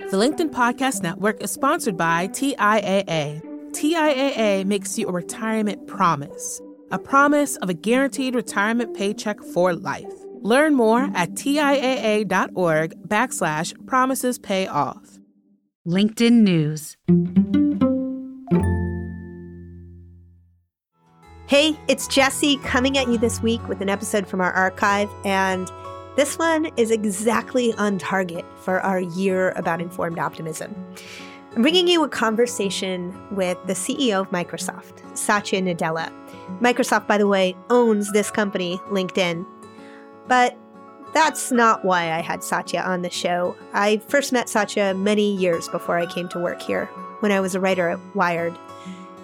The LinkedIn Podcast Network is sponsored by TIAA. TIAA makes you a retirement promise, a promise of a guaranteed retirement paycheck for life. Learn more at TIAA.org backslash promises pay off. LinkedIn News. Hey, it's Jessi coming at you this week with an episode from our archive, and this one is exactly on target for our year about informed optimism. I'm bringing you a conversation with the CEO of Microsoft, Satya Nadella. Microsoft, by the way, owns this company, LinkedIn. But that's not why I had Satya on the show. I first met Satya many years before I came to work here, when I was a writer at Wired.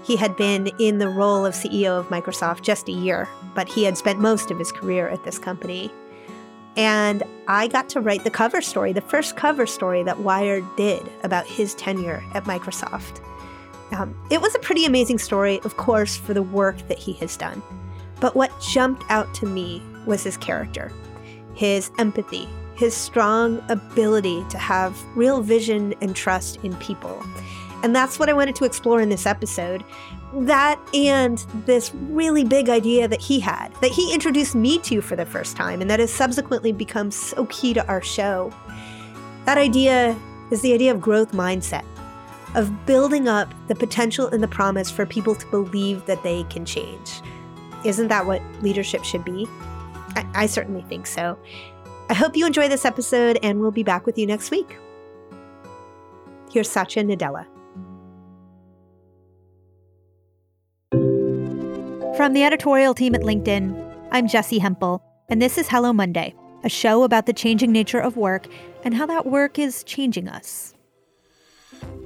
He had been in the role of CEO of Microsoft just a year, but he had spent most of his career at this company. And I got to write the cover story, the first cover story that Wired did about his tenure at Microsoft. Um, it was a pretty amazing story, of course, for the work that he has done. But what jumped out to me was his character, his empathy, his strong ability to have real vision and trust in people. And that's what I wanted to explore in this episode. That and this really big idea that he had, that he introduced me to for the first time, and that has subsequently become so key to our show. That idea is the idea of growth mindset, of building up the potential and the promise for people to believe that they can change. Isn't that what leadership should be? I, I certainly think so. I hope you enjoy this episode, and we'll be back with you next week. Here's Satya Nadella. From the editorial team at LinkedIn, I'm Jessi Hempel, and this is Hello Monday, a show about the changing nature of work and how that work is changing us.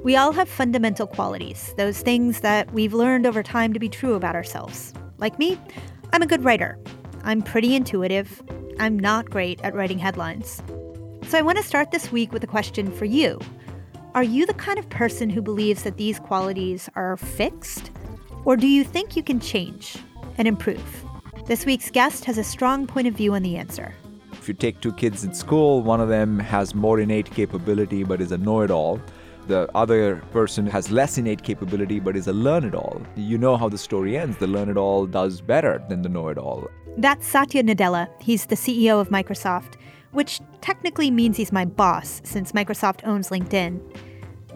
We all have fundamental qualities, those things that we've learned over time to be true about ourselves. Like me, I'm a good writer. I'm pretty intuitive. I'm not great at writing headlines. So I want to start this week with a question for you. Are you the kind of person who believes that these qualities are fixed? Or do you think you can change and improve? This week's guest has a strong point of view on the answer. If you take two kids in school, one of them has more innate capability but is a know it all. The other person has less innate capability but is a learn it all. You know how the story ends. The learn it all does better than the know it all. That's Satya Nadella. He's the CEO of Microsoft, which technically means he's my boss since Microsoft owns LinkedIn.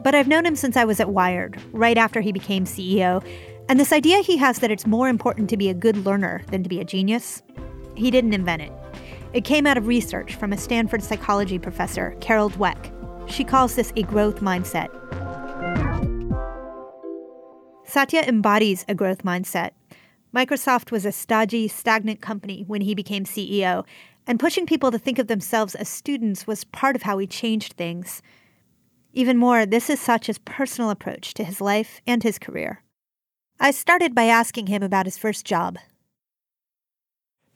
But I've known him since I was at Wired, right after he became CEO, and this idea he has that it's more important to be a good learner than to be a genius, he didn't invent it. It came out of research from a Stanford psychology professor, Carol Dweck. She calls this a growth mindset. Satya embodies a growth mindset. Microsoft was a stodgy, stagnant company when he became CEO, and pushing people to think of themselves as students was part of how he changed things. Even more, this is Satya's personal approach to his life and his career. I started by asking him about his first job.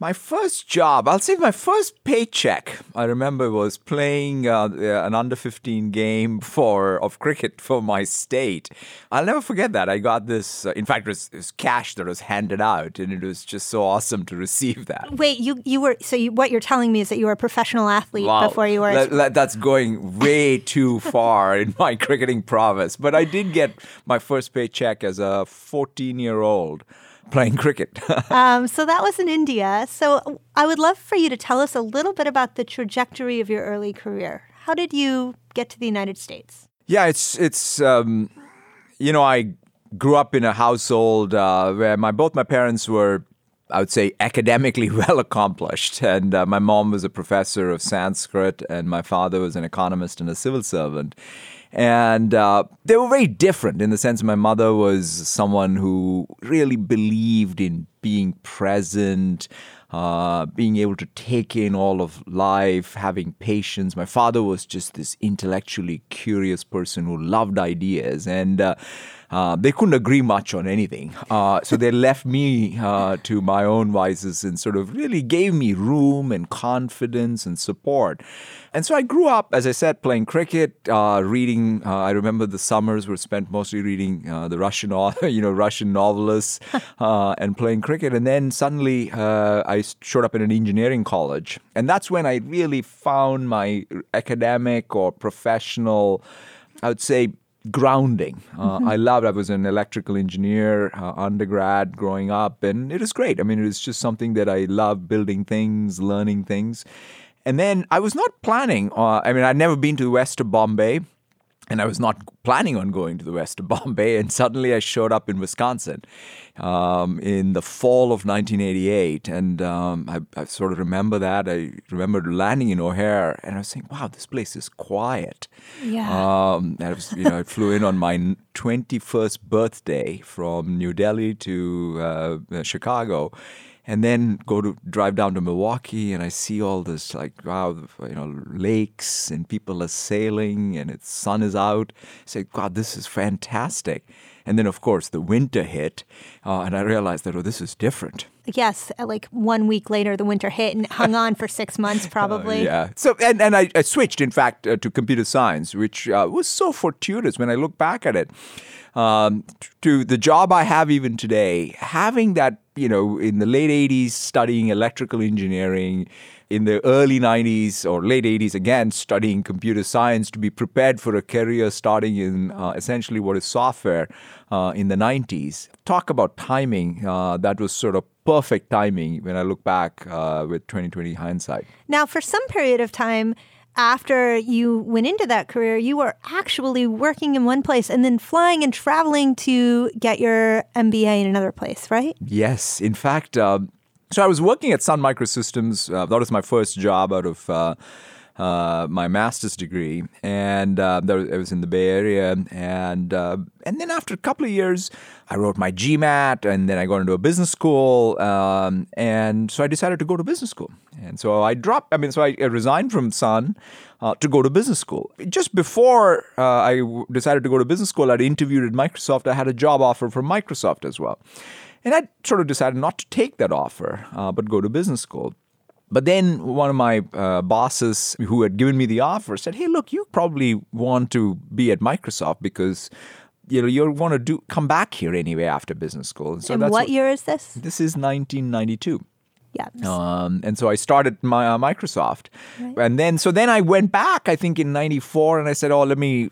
My first job, I'll say my first paycheck, I remember was playing uh, an under 15 game for of cricket for my state. I'll never forget that. I got this, uh, in fact, it was, it was, cash that was handed out, and it was just so awesome to receive that. Wait, you, you were, so you, what you're telling me is that you were a professional athlete wow. before you were. That, that's going way too far in my cricketing prowess. But I did get my first paycheck as a 14 year old playing cricket. um, so that was in India. So I would love for you to tell us a little bit about the trajectory of your early career. How did you get to the United States? Yeah, it's it's um, you know I grew up in a household uh, where my both my parents were I would say academically well accomplished. And uh, my mom was a professor of Sanskrit, and my father was an economist and a civil servant. And uh, they were very different in the sense my mother was someone who really believed in being present, uh, being able to take in all of life, having patience. My father was just this intellectually curious person who loved ideas. And uh, uh, they couldn't agree much on anything. Uh, so they left me uh, to my own vices and sort of really gave me room and confidence and support. And so I grew up, as I said, playing cricket, uh, reading. Uh, I remember the summers were spent mostly reading uh, the Russian, author, you know, Russian novelists, uh, and playing cricket. And then suddenly, uh, I showed up in an engineering college, and that's when I really found my academic or professional, I would say, grounding. Uh, mm-hmm. I loved. I was an electrical engineer uh, undergrad growing up, and it was great. I mean, it was just something that I love building things, learning things. And then I was not planning. Uh, I mean, I'd never been to the west of Bombay and I was not planning on going to the west of Bombay. And suddenly I showed up in Wisconsin um, in the fall of 1988. And um, I, I, sort of remember that. I remembered landing in O'Hare and I was saying, wow, this place is quiet. Yeah. Um, I, was, you know, I flew in on my 21st birthday from New Delhi to uh, Chicago and then go to drive down to Milwaukee and I see all this like wow you know lakes and people are sailing and its sun is out. I say God this is fantastic. And then of course the winter hit uh, and I realized that oh this is different. Yes, uh, like one week later, the winter hit and hung on for six months, probably. Uh, yeah. So, and, and I, I switched, in fact, uh, to computer science, which uh, was so fortuitous when I look back at it um, to the job I have even today, having that, you know, in the late 80s, studying electrical engineering, in the early 90s or late 80s, again, studying computer science to be prepared for a career starting in uh, essentially what is software uh, in the 90s. Talk about timing. Uh, that was sort of perfect timing when I look back uh, with 2020 hindsight. Now, for some period of time, after you went into that career, you were actually working in one place and then flying and traveling to get your MBA in another place, right? Yes. In fact, uh, so I was working at Sun Microsystems. Uh, that was my first job out of. Uh, uh, my master's degree, and uh, I was in the Bay Area, and uh, and then after a couple of years, I wrote my GMAT, and then I got into a business school, um, and so I decided to go to business school, and so I dropped. I mean, so I resigned from Sun. Uh, to go to business school. Just before uh, I w- decided to go to business school, I'd interviewed at Microsoft. I had a job offer from Microsoft as well. And I sort of decided not to take that offer, uh, but go to business school. But then one of my uh, bosses who had given me the offer said, "Hey, look, you probably want to be at Microsoft because." You know, you want to do come back here anyway after business school. And so and what, what year is this? This is 1992. Yeah. Um, and so I started my uh, Microsoft, right. and then so then I went back. I think in '94, and I said, "Oh, let me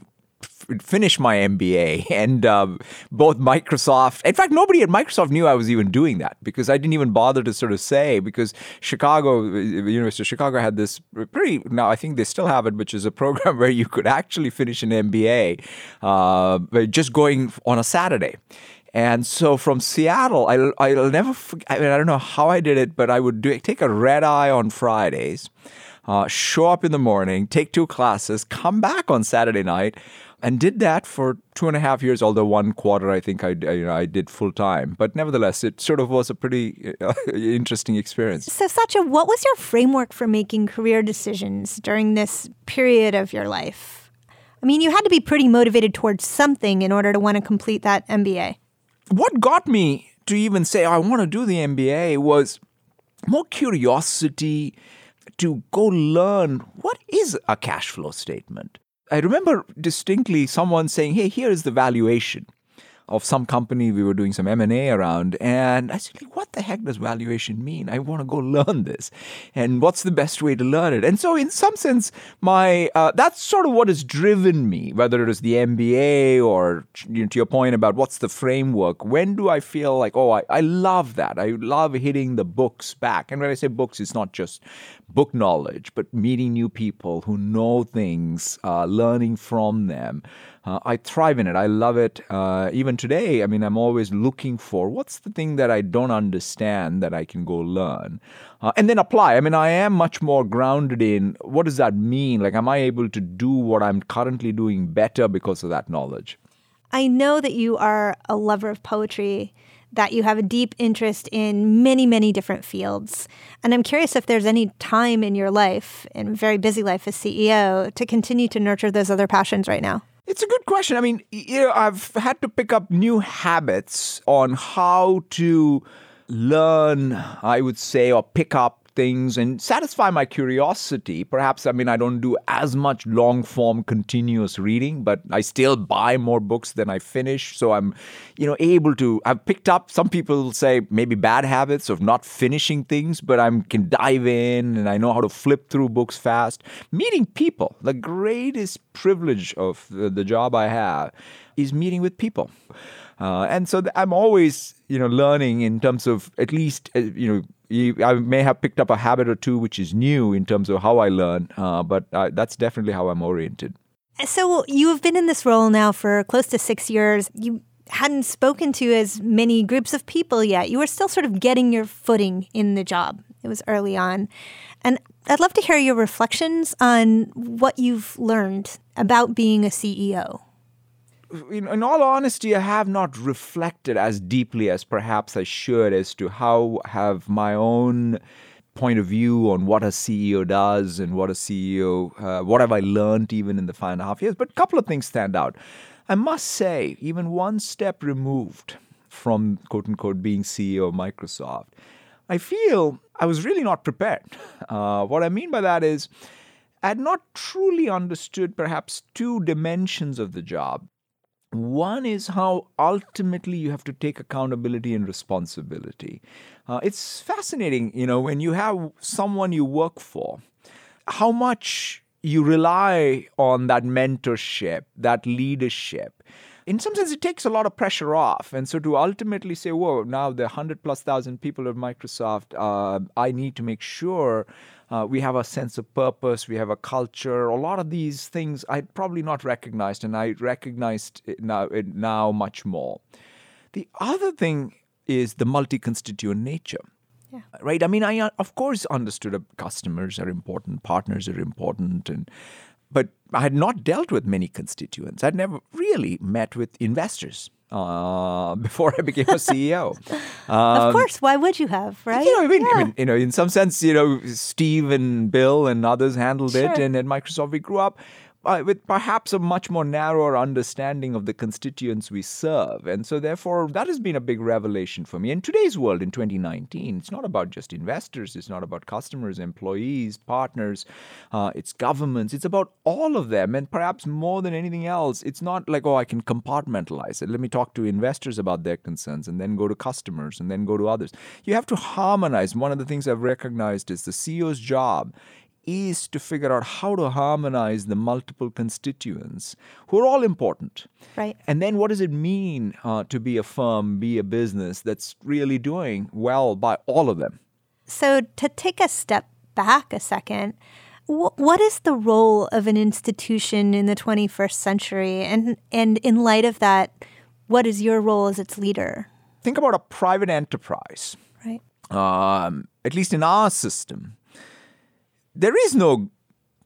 finish my MBA. And um, both Microsoft, in fact, nobody at Microsoft knew I was even doing that because I didn't even bother to sort of say because Chicago, University of Chicago had this pretty, now I think they still have it, which is a program where you could actually finish an MBA uh, just going on a Saturday. And so from Seattle, I, I'll never, I mean, I don't know how I did it, but I would do, take a red eye on Fridays. Uh, show up in the morning, take two classes, come back on Saturday night, and did that for two and a half years. Although one quarter, I think I you know I did full time, but nevertheless, it sort of was a pretty uh, interesting experience. So, Satya, what was your framework for making career decisions during this period of your life? I mean, you had to be pretty motivated towards something in order to want to complete that MBA. What got me to even say I want to do the MBA was more curiosity to go learn what is a cash flow statement I remember distinctly someone saying, "Hey, here is the valuation." Of some company we were doing some m&a around and i said like what the heck does valuation mean? I want to go learn this. And what's the best way to learn it? And so in some sense my uh, that's sort of what has driven me whether it is the mba or you know, to your point about what's the framework when do i feel like oh I, I love that. I love hitting the books back. And when i say books it's not just book knowledge but meeting new people who know things uh, learning from them uh, I thrive in it. I love it. Uh, even today, I mean, I'm always looking for what's the thing that I don't understand that I can go learn uh, and then apply. I mean, I am much more grounded in what does that mean? Like, am I able to do what I'm currently doing better because of that knowledge? I know that you are a lover of poetry that you have a deep interest in many, many different fields. And I'm curious if there's any time in your life, in very busy life as CEO, to continue to nurture those other passions right now. It's a good question. I mean, you know, I've had to pick up new habits on how to learn, I would say, or pick up things and satisfy my curiosity. Perhaps, I mean, I don't do as much long form continuous reading, but I still buy more books than I finish. So I'm, you know, able to, I've picked up, some people say maybe bad habits of not finishing things, but I can dive in and I know how to flip through books fast. Meeting people, the greatest privilege of the, the job I have is meeting with people. Uh, and so I'm always, you know, learning in terms of at least, uh, you know, I may have picked up a habit or two which is new in terms of how I learn, uh, but uh, that's definitely how I'm oriented. So you have been in this role now for close to six years. You hadn't spoken to as many groups of people yet. You were still sort of getting your footing in the job. It was early on. And I'd love to hear your reflections on what you've learned about being a CEO in, in, all honesty, I have not reflected as deeply as perhaps I should as to how have my own point of view on what a CEO does and what a CEO, uh, what have I learned even in the five and a half years. But a couple of things stand out. I must say, even one step removed from quote unquote being CEO of Microsoft, I feel I was really not prepared. Uh, what I mean by that is, I had not truly understood perhaps two dimensions of the job. One is how ultimately you have to take accountability and responsibility. Uh, it's fascinating, you know, when you have someone you work for, how much you rely on that mentorship, that leadership. In some sense, it takes a lot of pressure off. And so to ultimately say, whoa, now the 100 plus thousand people at Microsoft, uh, I need to make sure uh, we have a sense of purpose, we have a culture. A lot of these things I'd probably not recognized, and I recognized it now, it now much more. The other thing is the multi constituent nature. Yeah. Right. I mean, I uh, of course understood customers are important, partners are important, and but I had not dealt with many constituents. I'd never really met with investors uh, before I became a CEO. Um, of course, why would you have, right? You know, I mean, yeah. I mean, you know, in some sense, you know, Steve and Bill and others handled sure. it, and at Microsoft we grew up uh, with perhaps a much more narrower understanding of the constituents we serve. And so, therefore, that has been a big revelation for me. In today's world, in 2019, it's not about just investors, it's not about customers, employees, partners, uh, it's governments, it's about all of them. And perhaps more than anything else, it's not like, oh, I can compartmentalize it. Let me talk to investors about their concerns and then go to customers and then go to others. You have to harmonize. One of the things I've recognized is the CEO's job is to figure out how to harmonize the multiple constituents who are all important. Right. And then what does it mean uh, to be a firm, be a business that's really doing well by all of them? So, to take a step back a second, what is the role of an institution in the 21st century? And, and in light of that, what is your role as its leader? Think about a private enterprise. Right. Um, at least in our system, there is no,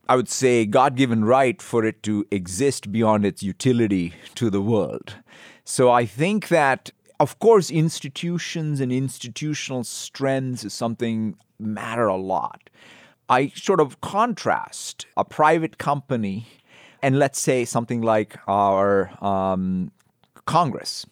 I would say, God given right for it to exist beyond its utility to the world. So I think that, of course, institutions and institutional strengths is something matter a lot. I sort of contrast a private company and let's say something like our um, Congress.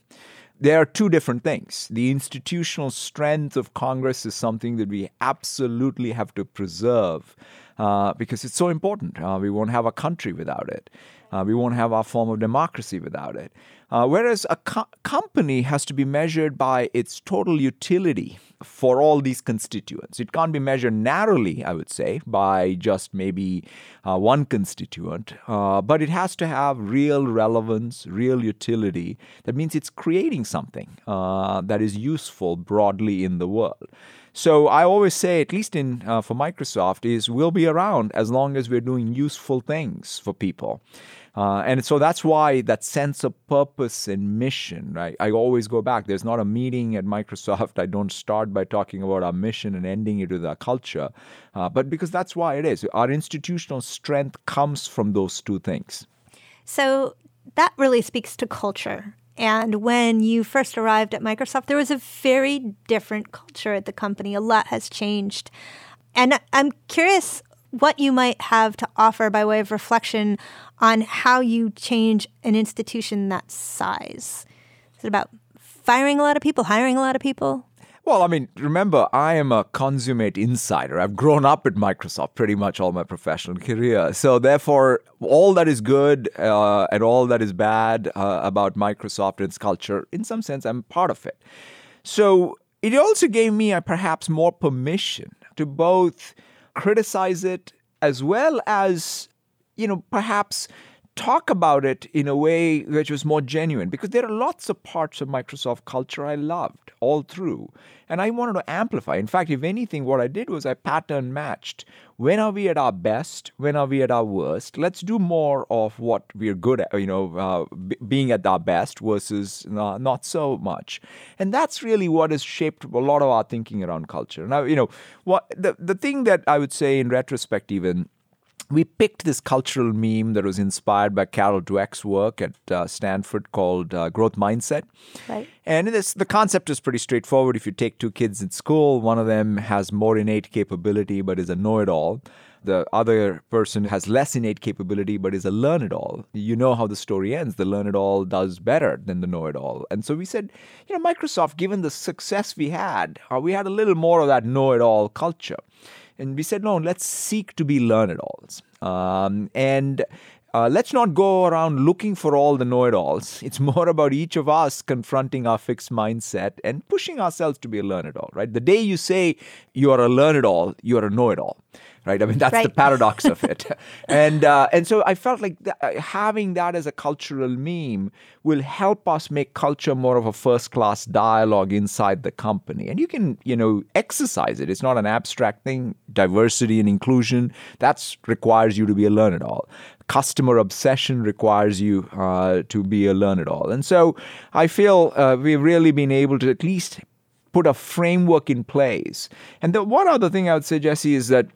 There are two different things. The institutional strength of Congress is something that we absolutely have to preserve uh, because it's so important. Uh, we won't have a country without it. Uh, we won't have our form of democracy without it. Uh, whereas a co- company has to be measured by its total utility for all these constituents. It can't be measured narrowly, I would say, by just maybe uh, one constituent, uh, but it has to have real relevance, real utility. That means it's creating something uh, that is useful broadly in the world. So I always say, at least in uh, for Microsoft, is we'll be around as long as we're doing useful things for people. Uh, and so that's why that sense of purpose and mission, right? I always go back. There's not a meeting at Microsoft. I don't start by talking about our mission and ending it with our culture, uh, but because that's why it is. Our institutional strength comes from those two things. So that really speaks to culture. And when you first arrived at Microsoft, there was a very different culture at the company. A lot has changed. And I'm curious what you might have to offer by way of reflection on how you change an institution that size. Is it about firing a lot of people, hiring a lot of people? Well, I mean, remember, I am a consummate insider. I've grown up at Microsoft pretty much all my professional career. So, therefore, all that is good uh, and all that is bad uh, about Microsoft and its culture, in some sense, I'm part of it. So, it also gave me uh, perhaps more permission to both criticize it as well as, you know, perhaps talk about it in a way which was more genuine because there are lots of parts of Microsoft culture I loved all through. And I wanted to amplify. In fact, if anything, what I did was I pattern matched. When are we at our best? When are we at our worst? Let's do more of what we're good at, you know, uh, b- being at our best versus uh, not so much. And that's really what has shaped a lot of our thinking around culture. Now, you know, what the, the thing that I would say in retrospect, even we picked this cultural meme that was inspired by Carol Dweck's work at uh, Stanford called uh, Growth Mindset. Right. And this, the concept is pretty straightforward. If you take two kids in school, one of them has more innate capability but is a know it all. The other person has less innate capability but is a learn it all. You know how the story ends. The learn it all does better than the know it all. And so we said, you know, Microsoft, given the success we had, uh, we had a little more of that know it all culture. And we said, no, let's seek to be learn it alls. Um, and uh, let's not go around looking for all the know it alls. It's more about each of us confronting our fixed mindset and pushing ourselves to be a learn it all, right? The day you say you are a learn it all, you are a know it all right? I mean, that's right. the paradox of it. and uh, and so I felt like th- uh, having that as a cultural meme will help us make culture more of a first class dialogue inside the company. And you can, you know, exercise it. It's not an abstract thing. Diversity and inclusion that requires you to be a learn it all. Customer obsession requires you uh, to be a learn it all. And so I feel uh, we've really been able to at least put a framework in place. And the one other thing I would say, Jessi, is that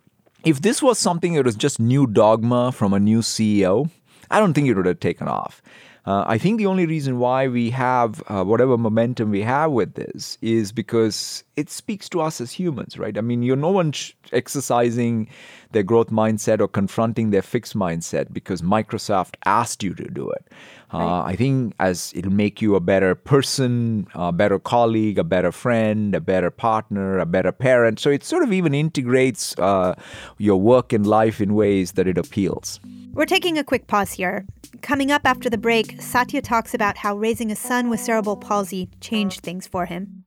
if this was something that was just new dogma from a new CEO, I don't think it would have taken off. Uh, I think the only reason why we have uh, whatever momentum we have with this is because it speaks to us as humans, right? I mean, you're no one sh- exercising their growth mindset or confronting their fixed mindset because Microsoft asked you to do it. Uh. I think as it'll make you a better person, a better colleague, a better friend, a better partner, a better parent. So it sort of even integrates uh, your work and life in ways that it appeals. We're taking a quick pause here. Coming up after the break, Satya talks about how raising a son with cerebral palsy changed things for him.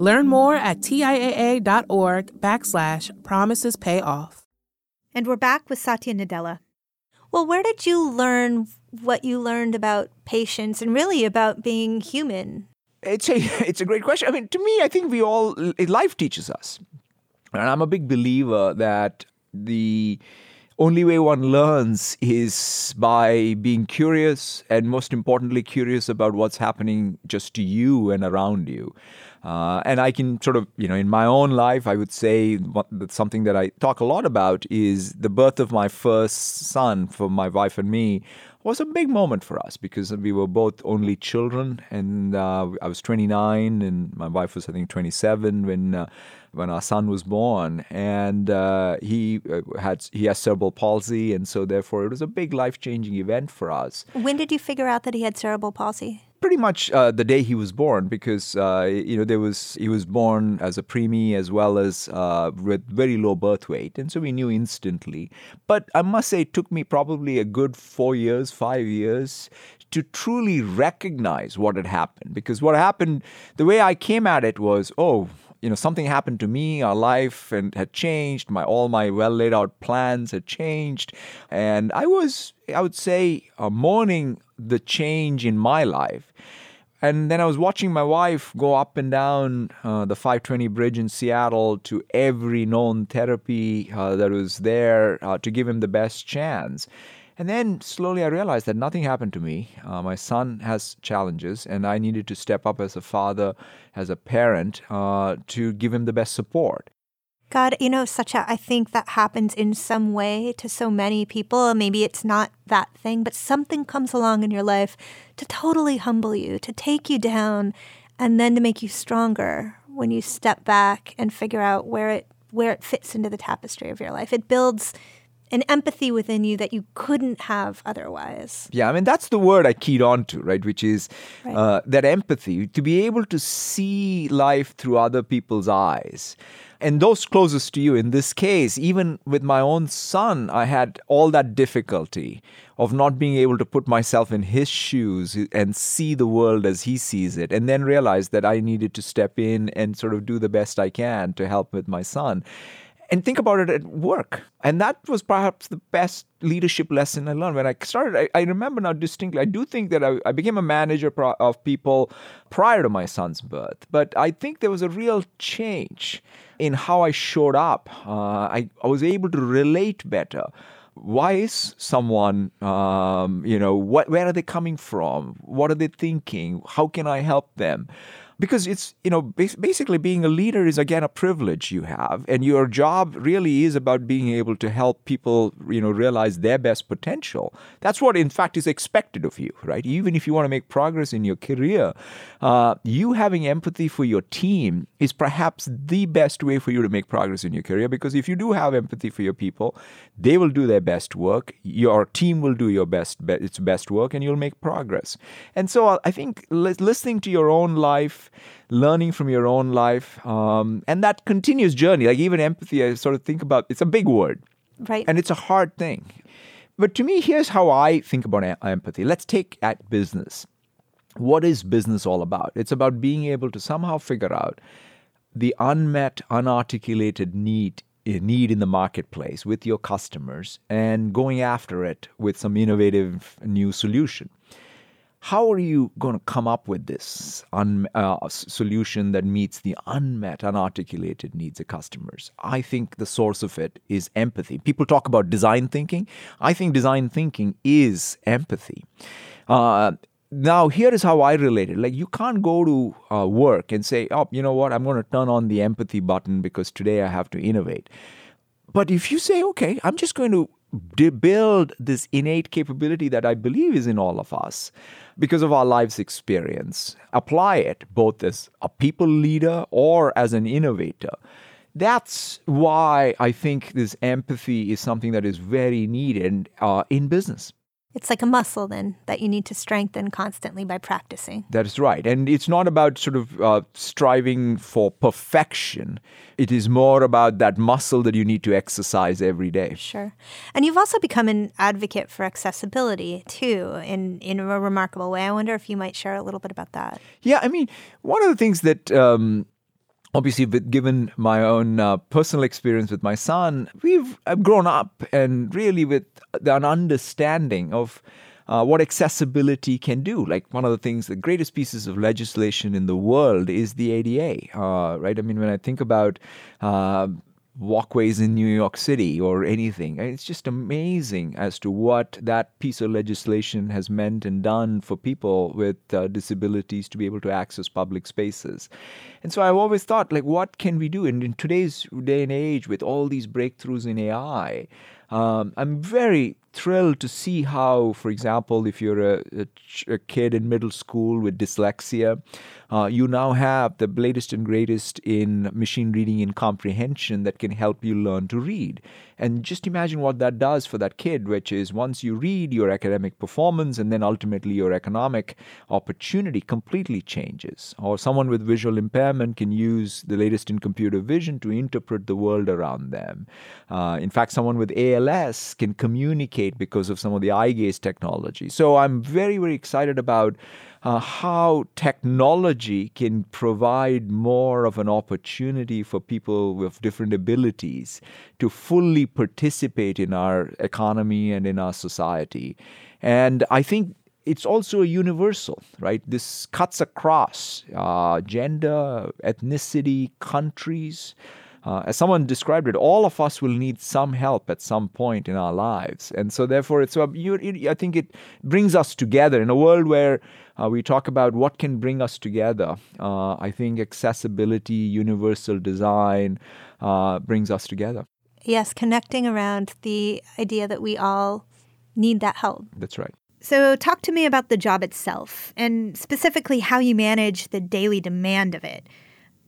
Learn more at TIAA.org backslash promises pay off. And we're back with Satya Nadella. Well, where did you learn what you learned about patience and really about being human? It's a it's a great question. I mean, to me, I think we all life teaches us, and I'm a big believer that the only way one learns is by being curious and most importantly curious about what's happening just to you and around you uh, and I can sort of, you know, in my own life, I would say what, something that I talk a lot about is the birth of my first son for my wife and me was a big moment for us because we were both only children, and uh, I was 29, and my wife was I think 27 when uh, when our son was born, and uh, he uh, had he has cerebral palsy, and so therefore it was a big life changing event for us. When did you figure out that he had cerebral palsy? Pretty much uh, the day he was born because uh, you know there was he was born as a preemie as well as uh, with very low birth weight. And so we knew instantly. But i must say it took me probably a good four years five years to truly recognize what had happened. Because what happened the way i came at it was oh you know something happened to me our life and had changed my all my well laid out plans had changed and i was i would say uh, mourning the change in my life and then I was watching my wife go up and down uh, the 520 bridge in Seattle to every known therapy uh, that was there uh, to give him the best chance. And then slowly I realized that nothing happened to me. Uh, my son has challenges, and I needed to step up as a father, as a parent, uh, to give him the best support. God, you know, such a, I think that happens in some way to so many people. Maybe it's not that thing, but something comes along in your life to totally humble you, to take you down, and then to make you stronger when you step back and figure out where it where it fits into the tapestry of your life. It builds an empathy within you that you couldn't have otherwise. Yeah, I mean, that's the word I keyed on to, right? Which is right. Uh, that empathy, to be able to see life through other people's eyes. And those closest to you, in this case, even with my own son, I had all that difficulty of not being able to put myself in his shoes and see the world as he sees it, and then realize that I needed to step in and sort of do the best I can to help with my son and think about it at work. And that was perhaps the best leadership lesson I learned when I started. I, I remember now distinctly. I do think that I, I became a manager pro- of people prior to my son's birth, but I think there was a real change in how I showed up. Uh, I, I was able to relate better why is someone um, you know what where are they coming from what are they thinking how can i help them because it's you know basically being a leader is again a privilege you have and your job really is about being able to help people you know realize their best potential. That's what in fact is expected of you right? Even if you want to make progress in your career uh, you having empathy for your team is perhaps the best way for you to make progress in your career because if you do have empathy for your people they will do their best work your team will do your best its best work and you'll make progress. And so i think listening to your own life learning from your own life, um, and that continuous journey. Like even empathy, I sort of think about. It's a big word, right? And it's a hard thing. But to me, here's how I think about empathy. Let's take at business. What is business all about? It's about being able to somehow figure out the unmet, unarticulated need eh, need in the marketplace with your customers and going after it with some innovative new solution how are you going to come up with this un, uh, solution that meets the unmet, unarticulated needs of customers? I think the source of it is empathy. People talk about design thinking. I think design thinking is empathy. Uh, now, here is how I relate it. Like, you can't go to uh, work and say, oh, you know what, I'm going to turn on the empathy button because today I have to innovate. But if you say, okay, I'm just going to build this innate capability that I believe is in all of us because of our life's experience, apply it both as a people leader or as an innovator. That's why I think this empathy is something that is very needed uh, in business. It's like a muscle then that you need to strengthen constantly by practicing. That is right. And it's not about sort of uh, striving for perfection. It is more about that muscle that you need to exercise every day. Sure. And you've also become an advocate for accessibility too in, in a remarkable way. I wonder if you might share a little bit about that. Yeah. I mean, one of the things that um, obviously given my own uh, personal experience with my son we've I've grown up and really with an understanding of uh, what accessibility can do. Like one of the things, the greatest pieces of legislation in the world is the ADA, uh, right? I mean, when I think about uh, walkways in New York City or anything. It's just amazing as to what that piece of legislation has meant and done for people with uh, disabilities to be able to access public spaces. And so I've always thought, like, what can we do? And in today's day and age, with all these breakthroughs in AI, um, I'm very thrilled to see how, for example, if you're a, a, a kid in middle school with dyslexia, uh, you now have the latest and greatest in machine reading and comprehension that can help you learn to read. And just imagine what that does for that kid, which is once you read, your academic performance and then ultimately your economic opportunity completely changes. Or someone with visual impairment can use the latest in computer vision to interpret the world around them. Uh, in fact, someone with ALS can communicate because of some of the eye gaze technology. So I'm very, very excited about uh, how technology can provide more of an opportunity for people with different abilities to fully participate in our economy and in our society. And I think it's also a universal, right? This cuts across uh, gender, ethnicity, countries. Uh, as someone described it, all of us will need some help at some point in our lives, and so therefore, it's you, it, I think it brings us together in a world where uh, we talk about what can bring us together. Uh, I think accessibility, universal design, uh, brings us together. Yes, connecting around the idea that we all need that help. That's right. So, talk to me about the job itself and specifically how you manage the daily demand of it.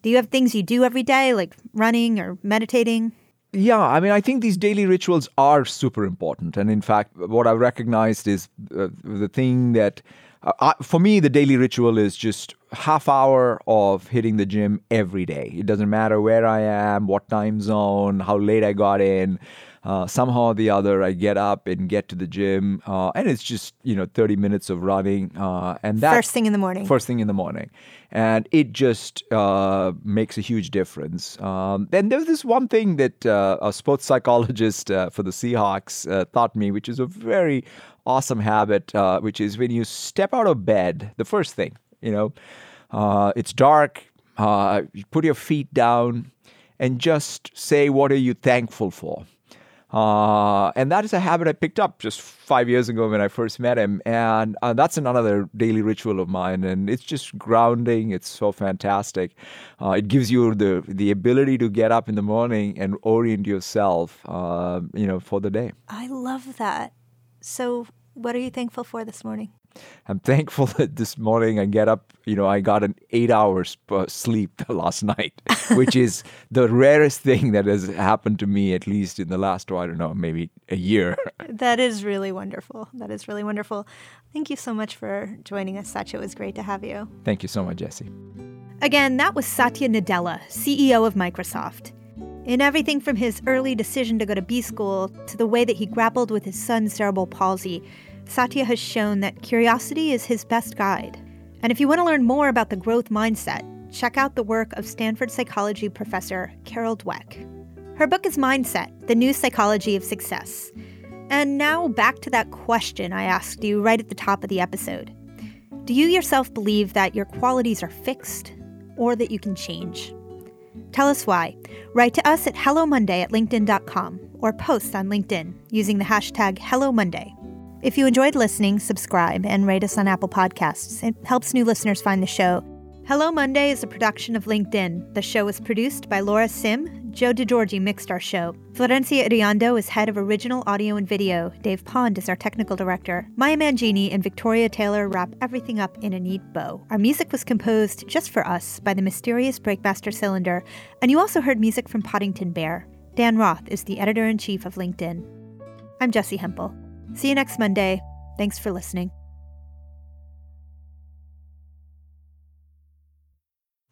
Do you have things you do every day, like running or meditating? Yeah, I mean, I think these daily rituals are super important. And in fact, what I've recognized is uh, the thing that, uh, I, for me, the daily ritual is just half hour of hitting the gym every day. It doesn't matter where I am, what time zone, how late I got in. Uh, somehow or the other, I get up and get to the gym, uh, and it's just you know thirty minutes of running, uh, and that First thing in the morning. First thing in the morning, and it just uh, makes a huge difference. Um, and there's this one thing that uh, a sports psychologist uh, for the Seahawks taught me, which is a very awesome habit, which is when you step out of bed, the first thing, you know, it's dark, you put your feet down, and just say, "What are you thankful for?" Uh, and that is a habit I picked up just five years ago when I first met him. And uh, that's another daily ritual of mine. And it's just grounding. It's so fantastic. Uh, it gives you the, the ability to get up in the morning and orient yourself, uh, you know, for the day. I love that. So, what are you thankful for this morning? I'm thankful that this morning I get up, you know, I got an eight hours sleep last night, which is the rarest thing that has happened to me, at least in the last, oh, I don't know, maybe a year. That is really wonderful. That is really wonderful. Thank you so much for joining us, Satya. It was great to have you. Thank you so much, Jessi. Again, that was Satya Nadella, CEO of Microsoft. In everything from his early decision to go to B school to the way that he grappled with his son's cerebral palsy, Satya has shown that curiosity is his best guide. And if you want to learn more about the growth mindset, check out the work of Stanford psychology professor Carol Dweck. Her book is Mindset The New Psychology of Success. And now back to that question I asked you right at the top of the episode Do you yourself believe that your qualities are fixed or that you can change? Tell us why. Write to us at hellomonday at linkedin.com or post on LinkedIn using the hashtag HelloMonday. If you enjoyed listening, subscribe and rate us on Apple Podcasts. It helps new listeners find the show. Hello Monday is a production of LinkedIn. The show is produced by Laura Sim. Joe DeGiorgi mixed our show. Florencia Iriondo is head of original audio and video. Dave Pond is our technical director. Maya Mangini and Victoria Taylor wrap everything up in a neat bow. Our music was composed just for us by the mysterious Breakmaster Cylinder, and you also heard music from Poddington Bear. Dan Roth is the editor in chief of LinkedIn. I'm Jessi Hempel. See you next Monday. Thanks for listening.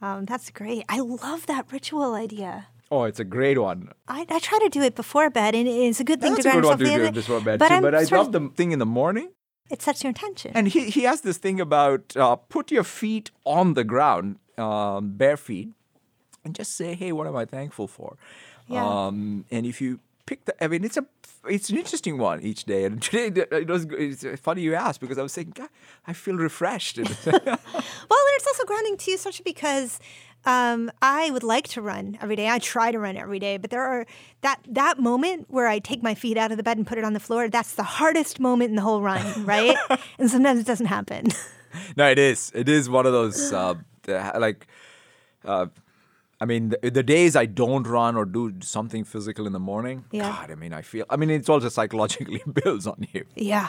Um, that's great. I love that ritual idea. Oh, it's a great one. I, I try to do it before bed, and it's a good thing That's to a good one to in. do before bed but too. I'm But I love of- the thing in the morning. It sets your intention. And he, he has this thing about uh, put your feet on the ground, um, bare feet, and just say, "Hey, what am I thankful for?" Yeah. Um, and if you pick the, I mean, it's a it's an interesting one each day. And today it was it's funny you asked because I was saying, God, I feel refreshed. Well, and it's also grounding too, especially because um, I would like to run every day. I try to run every day, but there are that that moment where I take my feet out of the bed and put it on the floor. That's the hardest moment in the whole run, right? and sometimes it doesn't happen. no, it is. It is one of those uh, like. Uh, I mean, the, the days I don't run or do something physical in the morning, Yeah. God, I mean, I feel. I mean, it's also psychologically builds on you. yeah,